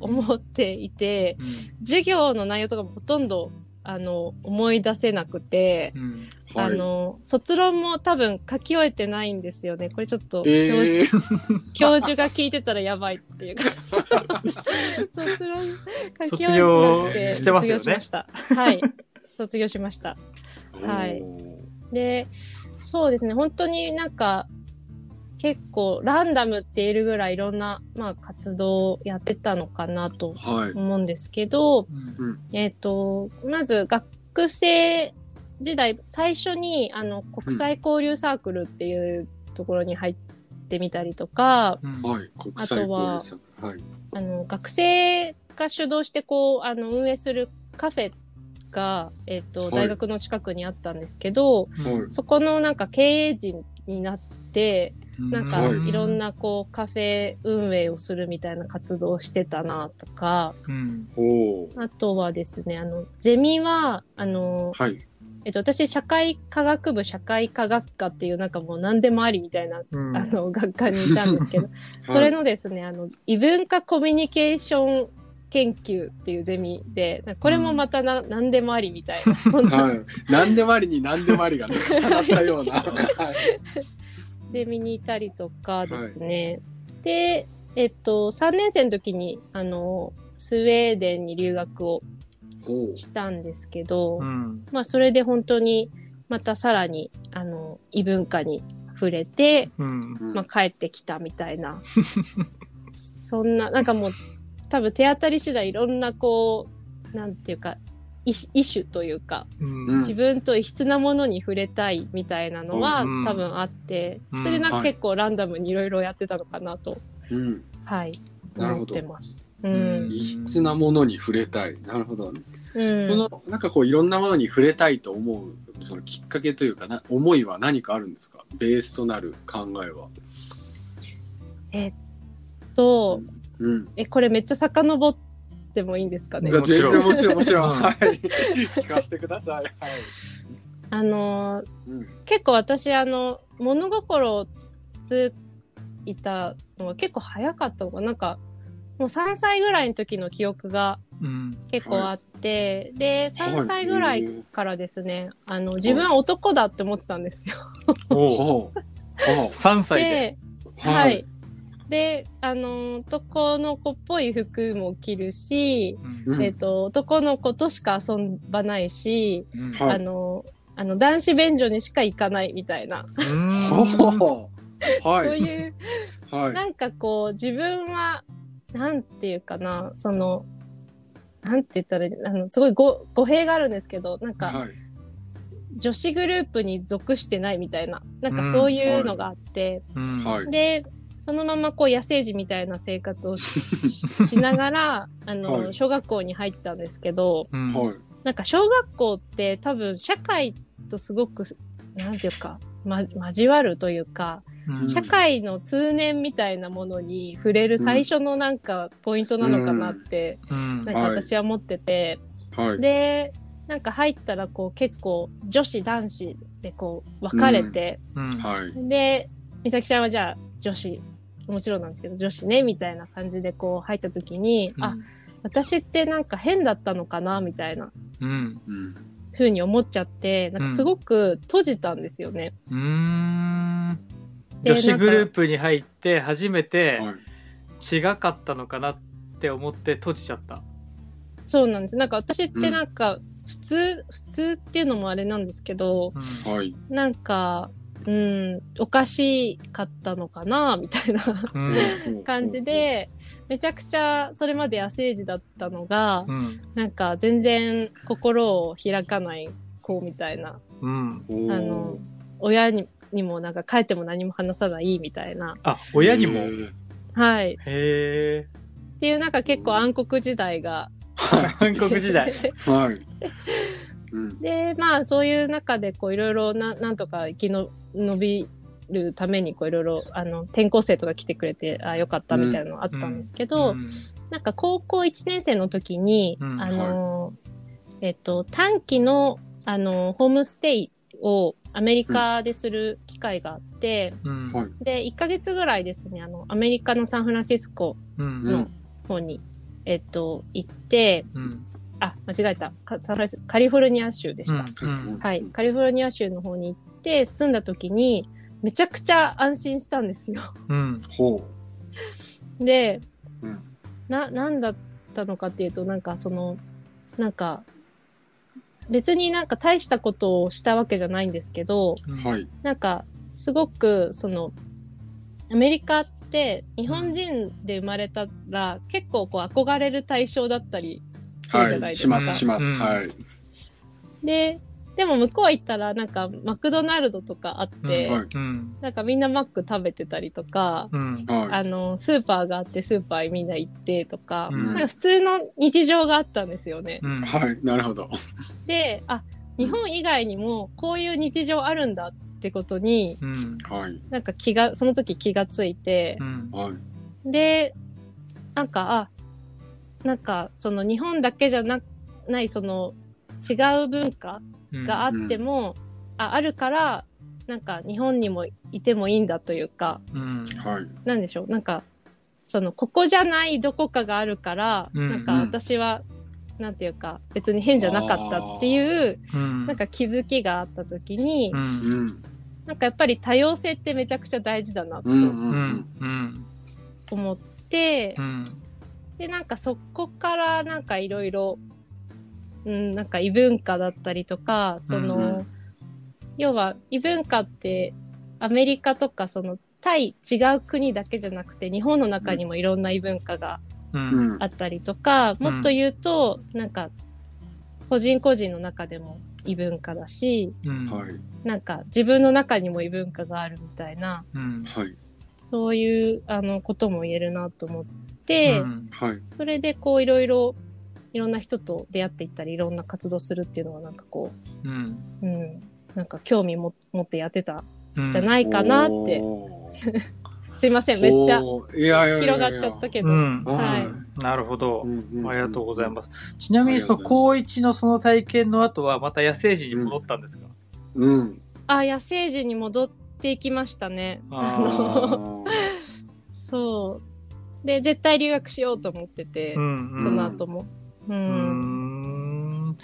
思っていて、うん。授業の内容とかもほとんど、あの、思い出せなくて、うん。はい、あの、卒論も多分書き終えてないんですよね。これちょっと、教え授ー、[LAUGHS] 教授が聞いてたらやばいっていうか。[LAUGHS] 卒論書き終えてなくて卒業してますよね卒業しました。はい。卒業しました。はい。で、そうですね、本当になんか、結構ランダムっているぐらいいろんな、まあ、活動をやってたのかなとはい、思うんですけど、うんえっ、と、まず学生時代、最初にあの国際交流サークルっていうところに入ってみたりとか、うん。はい、国際交流者はい、あの、学生が主導してこう、あの、運営するカフェが、えっ、と、はい。大学の近くにあったんですけど、はい。そこのなんか経営陣になって、なんかはい。いろんなこうカフェ運営をするみたいな活動をしてたなとか、うん。あとはですね、あの、ゼミは、あの、はい、えっと、私、社会科学部社会科学科っていうなんかもう何でもありみたいな、うん。あの、学科にいたんですけど、[LAUGHS] それのですね、あの、異文化コミュニケーション研究っていうゼミで、これもまたな、何でもありみたいな、そんなはい、何でもありに何でもありがね、[LAUGHS] 重なったような。はい、ゼミにいたりとかですね。で、えっと、3年生の時に、あの、スウェーデンに留学をしたんですけど、うん。まあ、それで本当に、またさらに、あの、異文化に触れて、うん。うん。まあ、帰ってきたみたいな。そんな、なんかもう、多分手当たり次第いろんなこう、なんていうか、異種異種というか、うん。うん自分と異質なものに触れたいみたいなのは、うん。多分あって、うん。それでなんかはい結構ランダムにいろいろやってたのかなと、うん、はい、思っなるほど。てます。ううん。ん。異質なものに触れたい。なるほど、うん。その、なんかこう、いろんなものに触れたいと思う、そのきっかけというかな、思いは何かあるんですか？ベースとなる考えは。えっと、うん。え、これめっちゃ遡ってもいいんですかねもちろんもちろん、もちろん。う [LAUGHS] んはい。聞かせてください。はい。あのーうん。結構私、あの、物心をついたのは結構早かったのかななんか、もう3歳ぐらいの時の記憶がうん結構あって、で、3歳ぐらいはいからですね、あの、自分は男だって思ってたんですよ。おうほう。ほ3歳で。はい。。で、あの、男の子っぽい服も着るし、うんうんえっ、と、男の子としか遊ばないし、うんはいあの、あの、男子便所にしか行かないみたいな。[LAUGHS] そういう、はい。なんかこう、自分は、なんていうかな、その、なんて言ったらいい、あの、すごいご語弊があるんですけど、なんか、はい。女子グループに属してないみたいな、なんかそういうのがあって、うんはい。で、そのままこう野生児みたいな生活をしながら、[LAUGHS] あの、はい。小学校に入ったんですけど、うん。はい。なんか小学校って多分社会とすごく、なんていうか、ま、交わるというか、うん。社会の通念みたいなものに触れる最初のなんかポイントなのかなって、うん。なんか私は思ってて、はい。で、なんか入ったらこう結構女子男子でこう分かれて、うん。はい。で、美咲ちゃんはじゃあ女子、もちろんなんですけど女子ね、みたいな感じでこう入った時に、あ、私ってなんか変だったのかな、みたいなうんうん。風に思っちゃって、なんかすごく閉じたんですよね。うーんで女子グループに入って初めてはい。違かったのかなって思って閉じちゃった。そうなんです。なんか私ってなんか普通、普通っていうのもあれなんですけど、うんはい。なんか、うん、おかしかったのかな、みたいなうん。感じで、めちゃくちゃそれまで野生児だったのが、うん。なんか全然心を開かない子みたいな、うん。あの、親ににもなんか帰っても何も話さないみたいな。あ、親にも？へへーはい。え。っていうなんか結構暗黒時代が。韓国時代。[LAUGHS] はい。うん。で、まあそういう中でこういろいろな、なんとか生きの伸びるためにこういろいろ、あの、転校生とか来てくれて、あよかったみたいなのあったんですけど、うんなんか高校1年生の時に、うんあの、えっと、短期の、あの、ホームステイをアメリカでする機会があって、うん。はい。で、1ヶ月ぐらいですね、あの、アメリカのサンフランシスコうん。の方に、えっと、行って、うん。あ、間違えた。かサンフランシスコカリフォルニア州でした。うんはい。カリフォルニア州の方に行って、住んだ時に、めちゃくちゃ安心したんですよ。うん。ほで、う。うん。な、なんだったのかっていうと、なんかその、なんか、別になんか大したことをしたわけじゃないんですけど、はい。なんか、すごく、その、アメリカって日本人で生まれたら、結構こう憧れる対象だったりするじゃないはい。ですか。します、します。うんはい。で、でも向こう行ったらなんかマクドナルドとかあって、はいうん。なんかみんなマック食べてたりとか、うん。あはの、スーパーがあってスーパーにみんな行ってとか、うんなんか普通の日常があったんですよね。うんい。はい。なるほど。で、あ、日本以外にもこういう日常あるんだってことに、うん。はい。なんか気が、その時気がついてう、ん。はい。で、なんか、あ、なんか、その日本だけじゃな、ない、その違う文化があっても、あ、あるから、なんか日本にもいてもいいんだというか、うん。はい。なんでしょう、なんか、その、ここじゃないどこかがあるから、うんなんか私は、なんていうか、別に変じゃなかったっていう、うん。なんか気づきがあった時に、うん。うん。なんかやっぱり多様性ってめちゃくちゃ大事だなとうん。う。うんん。うん。思って、うん。で、なんかそこからなんかいろいろ、うん、なんか異文化だったりとか、その、うんうん要は異文化ってアメリカとかその対違う国だけじゃなくて日本の中にもいろんな異文化がうん。うんあ。ったりとか、もっと言うと、なんか個人個人の中でも異文化だし、うん。はい。なんか自分の中にも異文化があるみたいな、うん。はい。そういうあのことも言えるなと思って、うんはい。それでこういろいろ、いろんな人と出会っていったり、いろんな活動するっていうのはなんかこうん。う、うん、なんか興味も持ってやってたうん。じゃないかなって。おー [LAUGHS] すいません、めっちゃ広がっちゃったけど。うん。はいなるほど。うんありがとうございます。ちなみにその高一のその体験の後はまた野生児に戻ったんですか、うん。あ、野生児に戻っていきましたね。ああの、[LAUGHS] そう。で、絶対留学しようと思ってて、んその後も。う。うんん。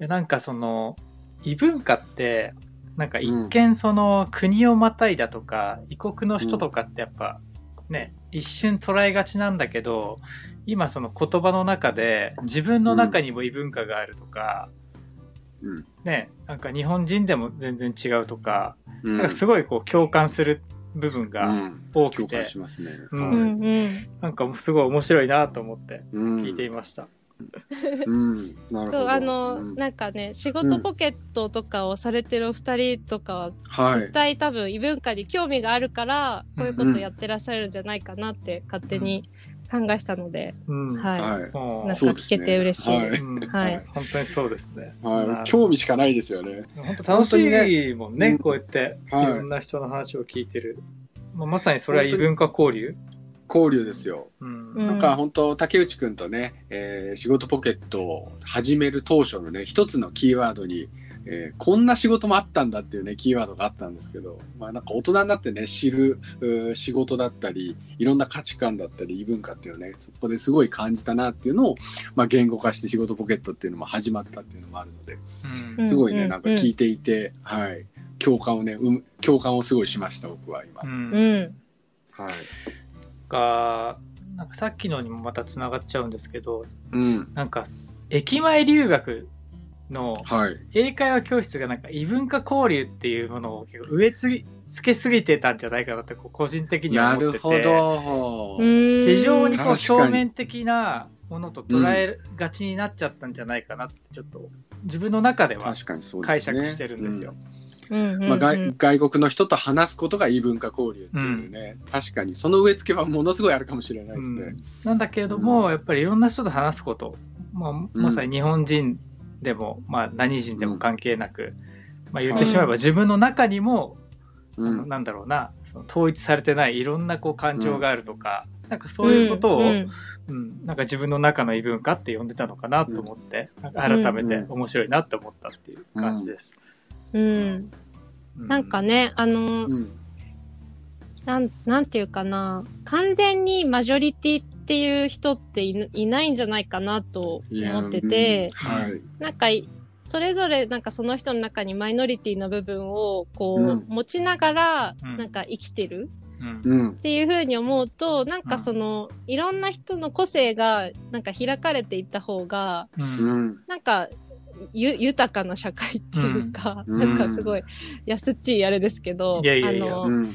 うなんかその異文化ってなんか一見その国をまたいだとか、異国の人とかってやっぱね一瞬捉えがちなんだけど今その言葉の中で自分の中にも異文化があるとか、うんねなんか日本人でも全然違うとか,、うんなんかすごいこう共感する部分うが多くて。なんかすごい面白いなと思ってうん聞いていました。うん。なるほそう、ど。あの、うんなんかね、仕事ポケットとかをされてるお二人とかは、はい。絶対多分異文化に興味があるから、こういうことやってらっしゃるんじゃないかなって勝手に考えしたので、うんはい。なんか聞けて嬉しいです。うんはい。本当にそうですね。はい。興味しかないですよね。本当楽しいもんね、うんこうやっていはいろんな人の話を聞いてる。まあ、まさにそれは異文化交流？交流ですよ。なんか本当竹内くんとね、えー仕事ポケットを始める当初のね、一つのキーワードに、えーこんな仕事もあったんだっていうね、キーワードがあったんですけど、まあなんか大人になってね、知る仕事だったり、いろんな価値観だったり、異文化っていうのをね、そこですごい感じたなっていうのを、まあ言語化して仕事ポケットっていうのも始まったっていうのもあるので、うんすごいね、うんなんか聞いていて、はい、共感をね、うん、共感をすごいしました、僕は今。うんうん。はい。がなんかさっきのにもまたつながっちゃうんですけどうん。なんか駅前留学のはい。英会話教室がなんか異文化交流っていうものを結構植えつけすぎてたんじゃないかなってこう個人的にはな思ってて。るほど。非非常にこう表面的なものと捉えがちになっちゃったんじゃないかなってちょっと自分の中では確かにそうですね。解釈してるんですよ。うんうんうんまあ、外外国の人と話すことが異文化交流っていうね、確かにその植え付けはものすごいあるかもしれないですね。なんだけれども、やっぱりいろんな人と話すこと、まあ、まさに日本人でも、まあ何人でも関係なく、まあ言ってしまえば自分の中にも、うあのん、なんだろうな、その統一されてないいろんなこう感情があるとか、なんかそういうことを、ううん。んなんか自分の中の異文化って呼んでたのかなと思って、改めて面白いなって思ったっていう感じです。うん。うん。なんかね、あの、うん、なん、なんていうかな、完全にマジョリティっていう人っていいないんじゃないかなと思ってて。なんかい、それぞれなんかその人の中にマイノリティの部分をこう、うん持ちながらうん。なんか生きてる。っ、ていう風に思うと、なんかその、いろんな人の個性がなんか開かれていった方が、なんか、ゆ、豊かな社会っていうか、うん。なんかすごい安っちいあれですけど、あの、うん、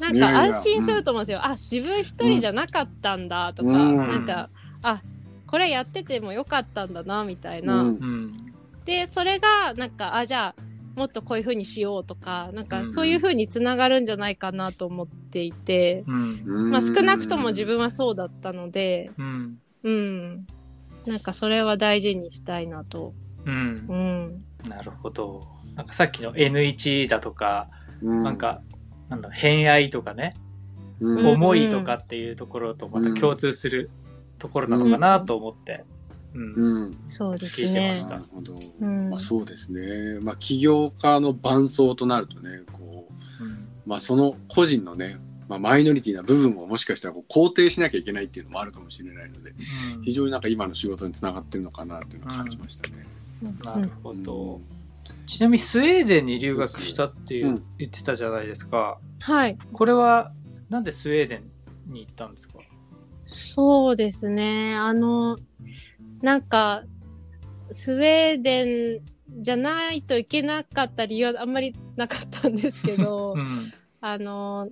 なんか安心すると思うんですよ。あ、自分一人じゃなかったんだとか、うん。なんか、あ、これやっててもよかったんだな、みたいな。うん。うん。で、それが、なんか、あ、じゃあ、もっとこういう風にしようとか、なんかうん。そういう風につながるんじゃないかなと思っていて、うん。うん。まあ少なくとも自分はそうだったので、うん。うん。なんかそれは大事にしたいなと。うん。うん。なるほど。なんかさっきの N1 だとか、うん。なん、か、なんだ偏愛とかね、うん。うん思いとかっていうところとまた共通するところなのかなと思って、うん。うん。そうですね。なるほど、うん。まあ、そうですね、まあ、起業家の伴走となるとねこう、うん。まあ、その個人のね、まあ、マイノリティな部分をもしかしたらこう肯定しなきゃいけないっていうのもあるかもしれないのでうん。非常になんか今の仕事につながってるのかなというのを感じましたね。なるほど。うんちなみにスウェーデンに留学したっていう、うん言ってたじゃないですか。はい。これは、なんでスウェーデンに行ったんですか？そうですね。あの、なんか、スウェーデンじゃないといけなかった理由はあんまりなかったんですけど、[LAUGHS] うん。あの、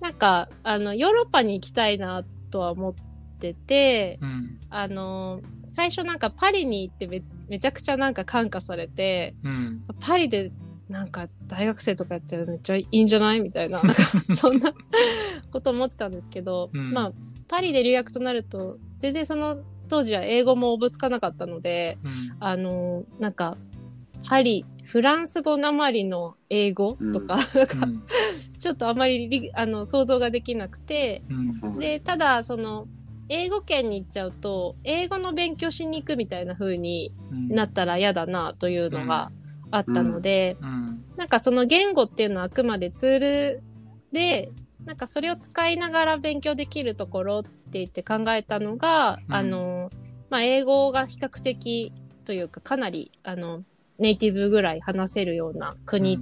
なんか、あの、ヨーロッパに行きたいなとは思ってて、うん。あの、最初なんかパリに行ってめめちゃくちゃなんか感化されて、うん。パリでなんか大学生とかやってるのめっちゃいいんじゃない？みたいな、[LAUGHS] なんかそんなこと思ってたんですけど、うんまあ、パリで留学となると、全然その当時は英語もおぼつかなかったので、あの、なんか、パリ、フランス語なまりの英語とか、なんか、うん。ちょっとあまりりあの想像ができなくて、うん。で、ただ、その、英語圏に行っちゃうと、英語の勉強しに行くみたいな風にうん。なったら嫌だなというのがあったので、うん。なんかその言語っていうのはあくまでツールで、なんかそれを使いながら勉強できるところって言って考えたのが、うんあの、まあ、英語が比較的というかかなり、あの、ネイティブぐらい話せるような国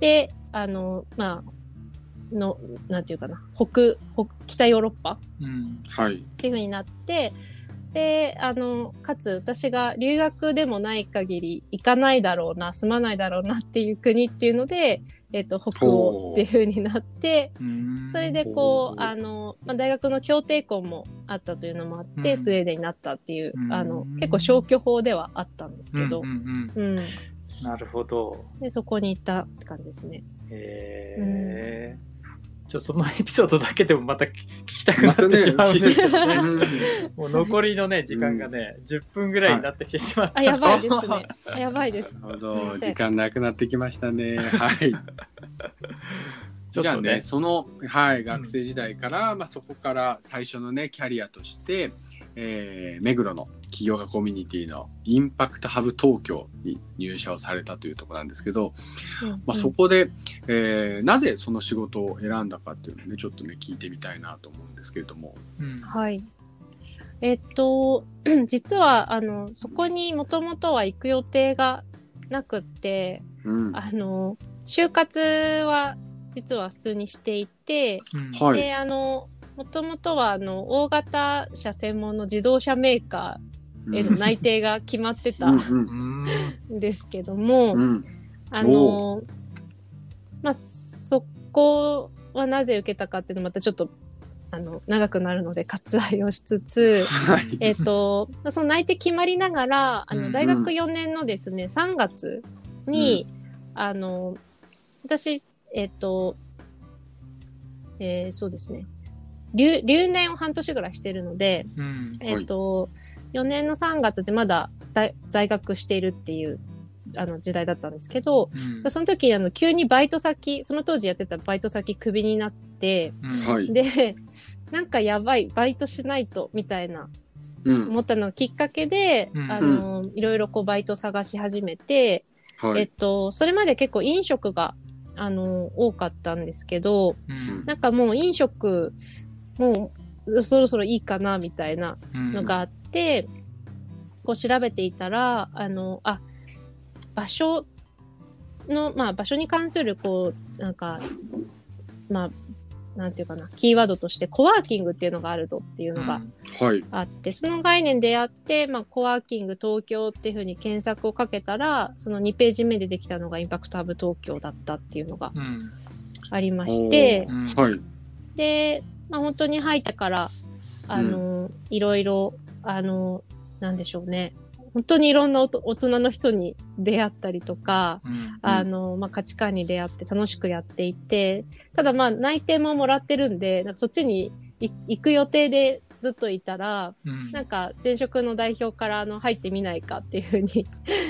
で、あの、まあ、の、なんていうかな、北、北、北ヨーロッパうん。はい、っていう風になって、で、あの、かつ私が留学でもない限り行かないだろうな、住まないだろうなっていう国っていうので、えっ、と、北欧っていう風になって、それでこう、あの、まあ、大学の協定校もあったというのもあって、うんスウェーデンになったっていう、あの、結構消去法ではあったんですけどうん、うんうんうん。なるほど。で、そこに行ったって感じですね。へえ。ちょっとそのエピソードだけでもまた聞きたくなってしまうんですけどね。うんもう残りのね、時間がね、10分ぐらいになってきてしまった。あ、やばいですね。あやばいです。なるほど時間なくなってきましたね。はい。[LAUGHS] じゃあね、その、はい、学生時代から、まあ、そこから最初のね、キャリアとして、えー、目黒の起業家コミュニティのインパクトハブ東京に入社をされたというところなんですけど、まあ、そこで、えーなぜその仕事を選んだかっていうのをね、ちょっとね、聞いてみたいなと思うんですけれども。うんはい。えっと、[CLEARS THROAT] 実は、あの、そこにもともとは行く予定がなくって、うん。あの、就活は実は普通にしていて、うんはい。で、あの、もともとは、あの、大型車専門の自動車メーカへの内定が決まってたうんうん。ん。んですけども、うん。うんあの、まあ、そこはなぜ受けたかっていうのはまたちょっと、あの、長くなるので [LAUGHS] 割愛をしつつ、はい。えっと、その内定決まりながら、あの、うん大学4年のですね、3月に、あの、私、えっと、えーそうですね、留、留年を半年ぐらいしてるので、うん。えっと、4年の3月でまだ大在学しているっていう、あの時代だったんですけど、うんその時、あの、急にバイト先、その当時やってたバイト先クビになって、うんはい。で、なんかやばい、バイトしないと、みたいな、うん。思ったのがきっかけで、うんあの、いろいろこうバイト探し始めて、はい。えっと、それまで結構飲食が、あの、多かったんですけど、うんなんかもう飲食、もう、そろそろいいかな、みたいなのがあって、こう調べていたら、あの、あ、場所の、まあ場所に関する、こう、なんか、まあ、なんていうかな、キーワードとしてコワーキングっていうのがあるぞっていうのがはい。あって、その概念であって、まあ、コワーキング東京っていうふうに検索をかけたら、その2ページ目でできたのがインパクトハブ東京だったっていうのがうん。ありましてう、んはい。で、まあ、本当に入ってから、あの、いろいろ、あの、なんでしょうね。本当にいろんなおと大人の人に出会ったりとか、うん。あの、まあ、価値観に出会って楽しくやっていて、ただまあ内定ももらってるんで、なんかそっちにい行く予定でずっといたら、うん。なんか前職の代表からあの入ってみないかっていうふうに、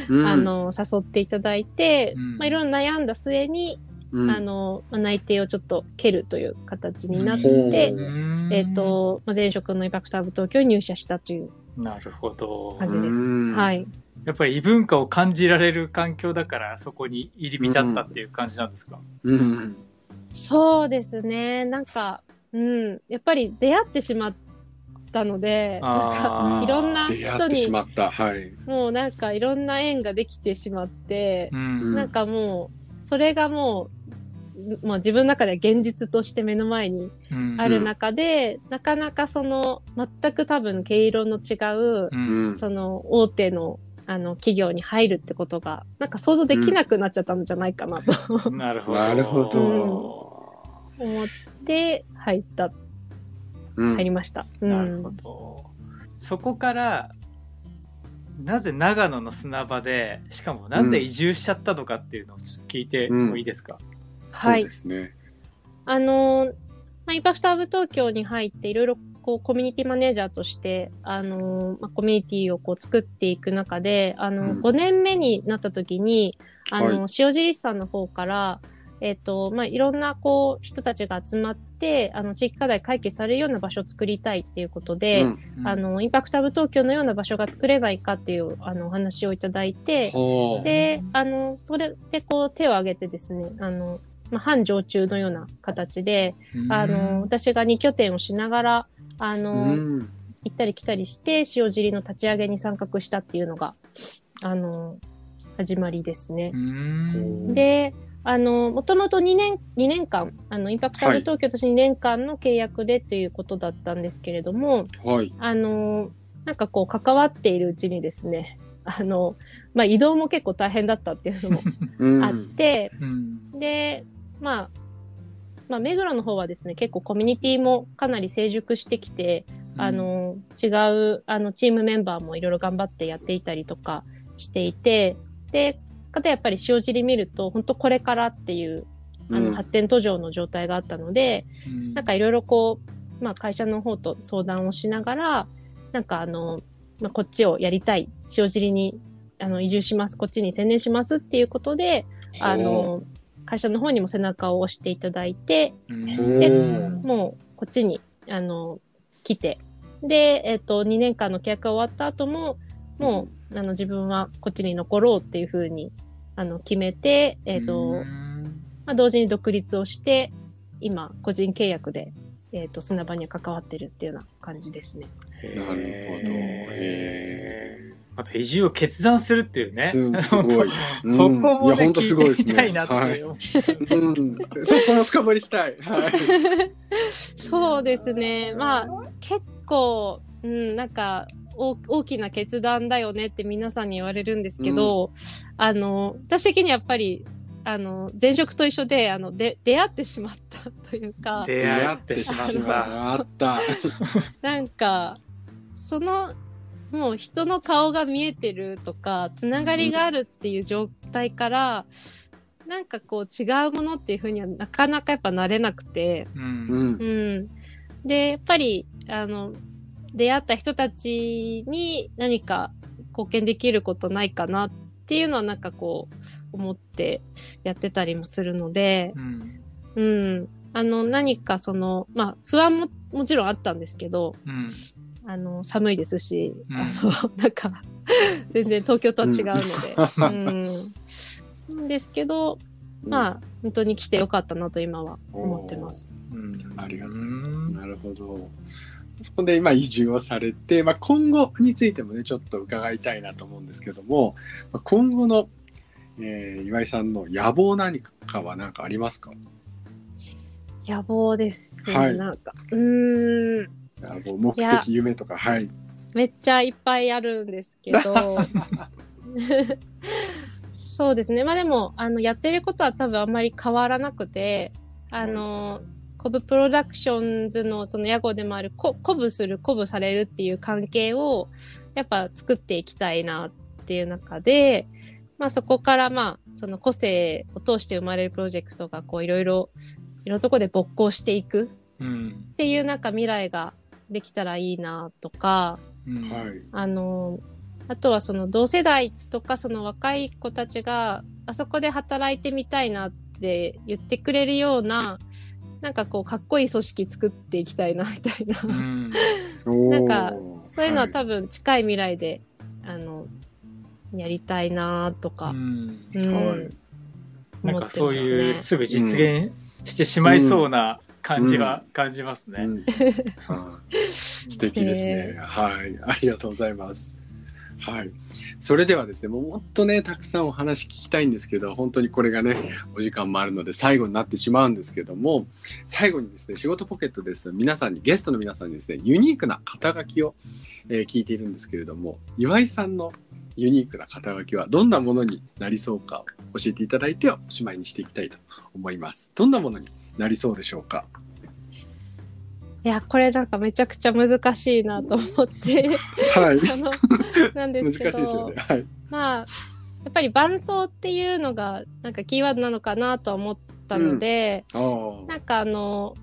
うん。あ、の、誘っていただいて、うん。まあいろいろ悩んだ末に、うんあ、の、まあ、内定をちょっと蹴るという形になって、うんえっ、と、まあ、前職のインパクトハブ東京に入社したというなるほど。感じです。うんはい。やっぱり異文化を感じられる環境だから、そこに入り浸ったっていう感じなんですか、うん。そうですね。なんか、うん。やっぱり出会ってしまったので、なんか、いろんな人出会ってしに、まった。はい。もうなんかいろんな縁ができてしまって、うん。なんかもう、それがもう、まあ自分の中では現実として目の前にうんある中で、なかなかその、全く多分毛色の違う、うんうん。その大手のあの企業に入るってことが、なんか想像できなくなっちゃったんじゃないかなと、なるほど。なるほど。思って入った、うん入りました。うんなるほど。そこから、なぜ長野の砂場で、しかもなんで移住しちゃったのかっていうのをちょっと聞いてもいいですか、はいそうで。すね。あの、まあ、インパクトハブ東京に入っていろいろこうコミュニティマネージャーとして、あの、まあ、コミュニティをこう作っていく中で、あの、うん5年目になった時に、あの、は塩尻市さんの方から、えっ、と、まあ、いろんなこう人たちが集まって、あの、地域課題解決されるような場所を作りたいっていうことで、うんうんあ、の、インパクトハブ東京のような場所が作れないかっていう、あの、お話をいただいて、はあ。で、あの、それでこう手を挙げてですね、あの、まあ、半常駐のような形で、うんあの、、私が2拠点をしながら、あの、うん。行ったり来たりして、塩尻の立ち上げに参画したっていうのが、あの、始まりですねう。ん。で、あの、もともと2年、2年間、あの、インパクトハブ東京として2年間の契約でということだったんですけれども、はい。あの、なんかこう、関わっているうちにですね、あの、まあ、移動も結構大変だったっていうのもうんあって、うん。で、まあ、まあ、目黒の方はですね、結構コミュニティもかなり成熟してきて、あ、の、違う、あの、チームメンバーもいろいろ頑張ってやっていたりとかしていて、で、かたやっぱり塩尻見ると、本当これからっていう、あの、うん。発展途上の状態があったので、うん。なんかいろいろこう、まあ会社の方と相談をしながら、なんかあの、まあこっちをやりたい、塩尻にあの移住します、こっちに専念しますっていうことで、あの、会社の方にも背中を押していただいて、うん。でうん。もうこっちに、あの、来て、で、えっ、と、2年間の契約が終わった後も、もう、あの、自分はこっちに残ろうっていうふうに、あの、決めて、えっ、と、うん。まあ、同時に独立をして、今、個人契約で、えっ、と、砂場に関わってるっていうような感じですね。なるほど。へまた移住を決断するっていうね。うんすごい [LAUGHS] そこもね、うんいや本当すごいですね聞いてみたいなってはい思う。え。うん。そこも深掘りしたい。はい。[LAUGHS] そうですね。まあ、結構、うん、なんか、大大きな決断だよねって皆さんに言われるんですけど、あの、私的にやっぱり、あの、前職と一緒で、あの、で、出会ってしまったというか、出会ってしまった。なんか、その、もう人の顔が見えてるとか、つながりがあるっていう状態から、なんかこう違うものっていうふうにはなかなかやっぱなれなくて、うん。うん。うん。で、やっぱり、あの、出会った人たちに何か貢献できることないかなっていうのはなんかこう思ってやってたりもするので、うん。うん。あの、何かその、まあ、不安ももちろんあったんですけど、うん。あの、寒いですし、うんあの、なんか、[LAUGHS] 全然東京とは違うので、うん。ですけど、まあ、本当に来てよかったなと今は思ってます。うん。ありがとうございうんなるほど。そこで今移住をされて、まあ、今後についてもね、ちょっと伺いたいなと思うんですけども、まあ、今後の、えー岩井さんの野望何かは何かありますか？野望ですね、はいなんか。うーん。野望、目的、夢とか、はい。めっちゃいっぱいあるんですけど、[LAUGHS] そうですね。まあでも、あの、やってることは多分あんまり変わらなくて、あの、コブプロダクションズのその屋号でもある、こ鼓舞する、鼓舞されるっていう関係を、やっぱ作っていきたいなっていう中で、まあそこからまあ、その個性を通して生まれるプロジェクトがこういろいろ、いろんなところで勃興していくうん。っていうなんか未来ができたらいいなとか。あの、あとはその同世代とかその若い子たちがあそこで働いてみたいなって言ってくれるような、なんかこうかっこいい組織作っていきたいなみたいな。うん。[LAUGHS] なんかそういうのははい。多分近い未来で、あの、やりたいなとか、うん。うん。はい。なんかそういうすすぐ実現してしまいそうな感じは感じますね。素敵ですね。はい。ありがとうございます。はい。それではですね、もうもっとね、たくさんお話聞きたいんですけど、本当にこれがね、お時間もあるので最後になってしまうんですけども、最後にですね、仕事ポケットです。皆さんに、ゲストの皆さんにですね、ユニークな肩書きを、えー聞いているんですけれども、岩井さんのユニークな肩書きはどんなものになりそうかを教えていただいておしまいにしていきたいと思います。どんなものになりそうでしょうか？いや、これなんかめちゃくちゃ難しいなと思って、はい。[LAUGHS] あの、なんですけど。まあ、やっぱり伴奏っていうのがなんかキーワードなのかなとは思ったので、ああ。なんかあの、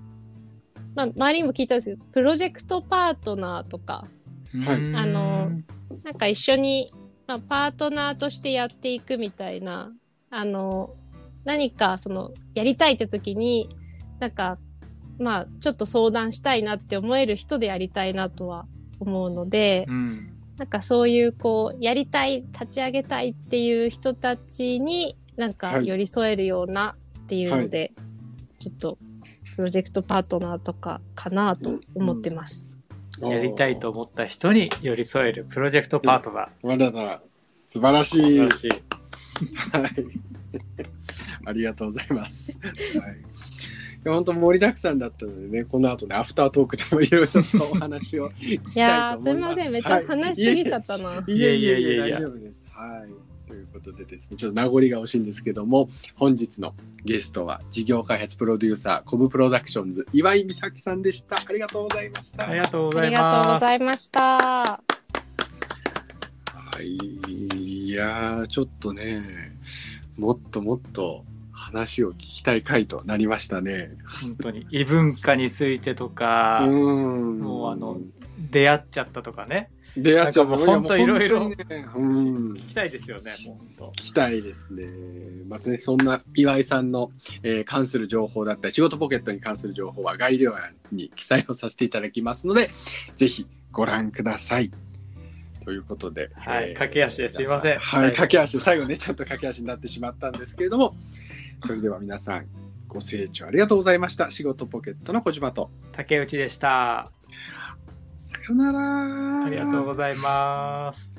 まあ、周りにも聞いたんですけど、プロジェクトパートナーとか、はいうんあのなんか一緒に、まあ、パートナーとしてやっていくみたいな、あの、何かその、やりたいって時に、なんか、まあ、ちょっと相談したいなって思える人でやりたいなとは思うので、うん。なんかそういうこう、やりたい、立ち上げたいっていう人たちに、なんかはい寄り添えるようなっていうので、ちょっと、プロジェクトパートナーとかかなと思ってます。やりたいと思った人に寄り添えるプロジェクトパートナまだだ。素晴らしい。ー。はい。素晴らしい。[LAUGHS] [LAUGHS] ありがとうございます。はい。いや本当盛りだくさんだったのでね、この後ね、アフタートークでもいろいろとお話を聞きいたやー、いと思います。すいません。めっちゃ話しすぎちゃったな。いえいえいえいやいやいや大丈夫です。はい。ということでですね、ちょっと名残が惜しいんですけども、本日のゲストは事業開発プロデューサー、コブプロダクションズ、岩井美咲さんでした。ありがとうございました。ありがとうございありがとうます。ございました。はい、いやー、ちょっとね、もっともっと話を聞きたい回となりましたね。本当に異文化についてとうか、ん。もうあの、出会っちゃったとかね。出会っちゃうなんかもう本当いろいろ聞きたいですよね、もう本聞きたいですね。まずね、そんな岩井さんの、えー関する情報だったり、仕事ポケットに関する情報は概要欄に記載をさせていただきますので、ぜひご覧ください。ということで。はい駆け足ですいませんはい、駆け足。最後ね、ちょっと駆け足になってしまったんですけれども、それでは皆さん、ご清聴ありがとうございました。仕事ポケットの小島と。当。竹内でした。さよなら。ありがとうございます。